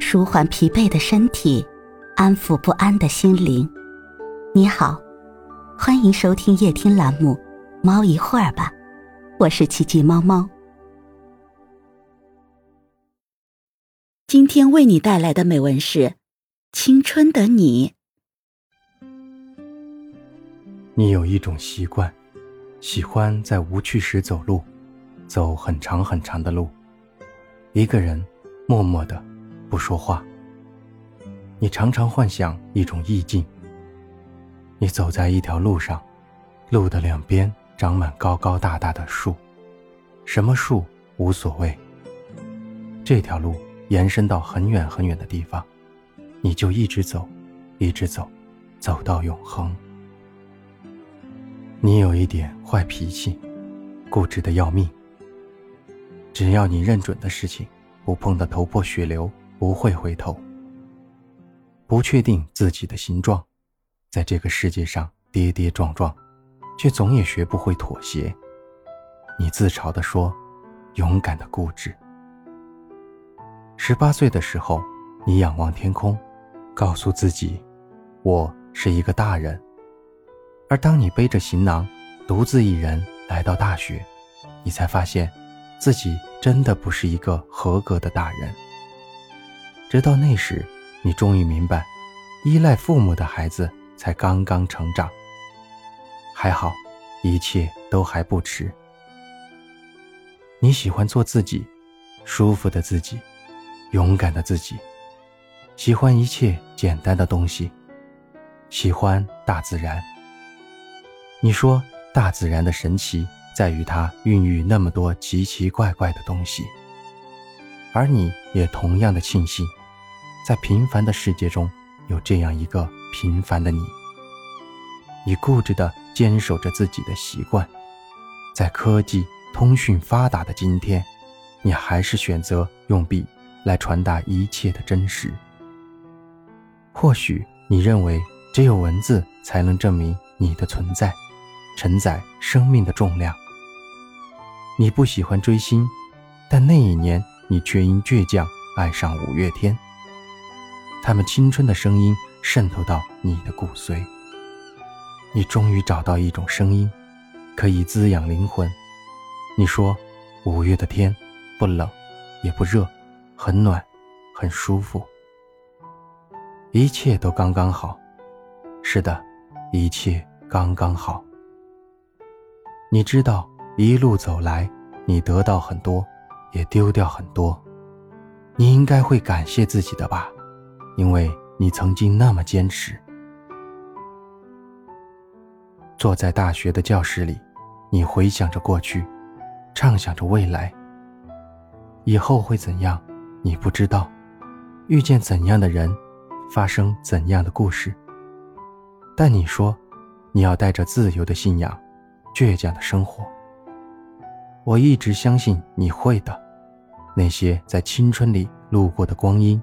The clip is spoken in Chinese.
舒缓疲惫的身体，安抚不安的心灵。你好，欢迎收听夜听栏目《猫一会儿吧》，我是奇迹猫猫。今天为你带来的美文是《青春的你》。你有一种习惯，喜欢在无趣时走路，走很长很长的路，一个人，默默的。不说话。你常常幻想一种意境。你走在一条路上，路的两边长满高高大大的树，什么树无所谓。这条路延伸到很远很远的地方，你就一直走，一直走，走到永恒。你有一点坏脾气，固执的要命。只要你认准的事情，不碰得头破血流。不会回头。不确定自己的形状，在这个世界上跌跌撞撞，却总也学不会妥协。你自嘲地说：“勇敢的固执。”十八岁的时候，你仰望天空，告诉自己：“我是一个大人。”而当你背着行囊，独自一人来到大学，你才发现，自己真的不是一个合格的大人。直到那时，你终于明白，依赖父母的孩子才刚刚成长。还好，一切都还不迟。你喜欢做自己，舒服的自己，勇敢的自己，喜欢一切简单的东西，喜欢大自然。你说，大自然的神奇在于它孕育那么多奇奇怪怪的东西，而你也同样的庆幸。在平凡的世界中，有这样一个平凡的你。你固执地坚守着自己的习惯，在科技通讯发达的今天，你还是选择用笔来传达一切的真实。或许你认为只有文字才能证明你的存在，承载生命的重量。你不喜欢追星，但那一年你却因倔强爱上五月天。他们青春的声音渗透到你的骨髓。你终于找到一种声音，可以滋养灵魂。你说，五月的天不冷，也不热，很暖，很舒服。一切都刚刚好。是的，一切刚刚好。你知道，一路走来，你得到很多，也丢掉很多。你应该会感谢自己的吧。因为你曾经那么坚持，坐在大学的教室里，你回想着过去，畅想着未来。以后会怎样，你不知道；遇见怎样的人，发生怎样的故事。但你说，你要带着自由的信仰，倔强的生活。我一直相信你会的。那些在青春里路过的光阴。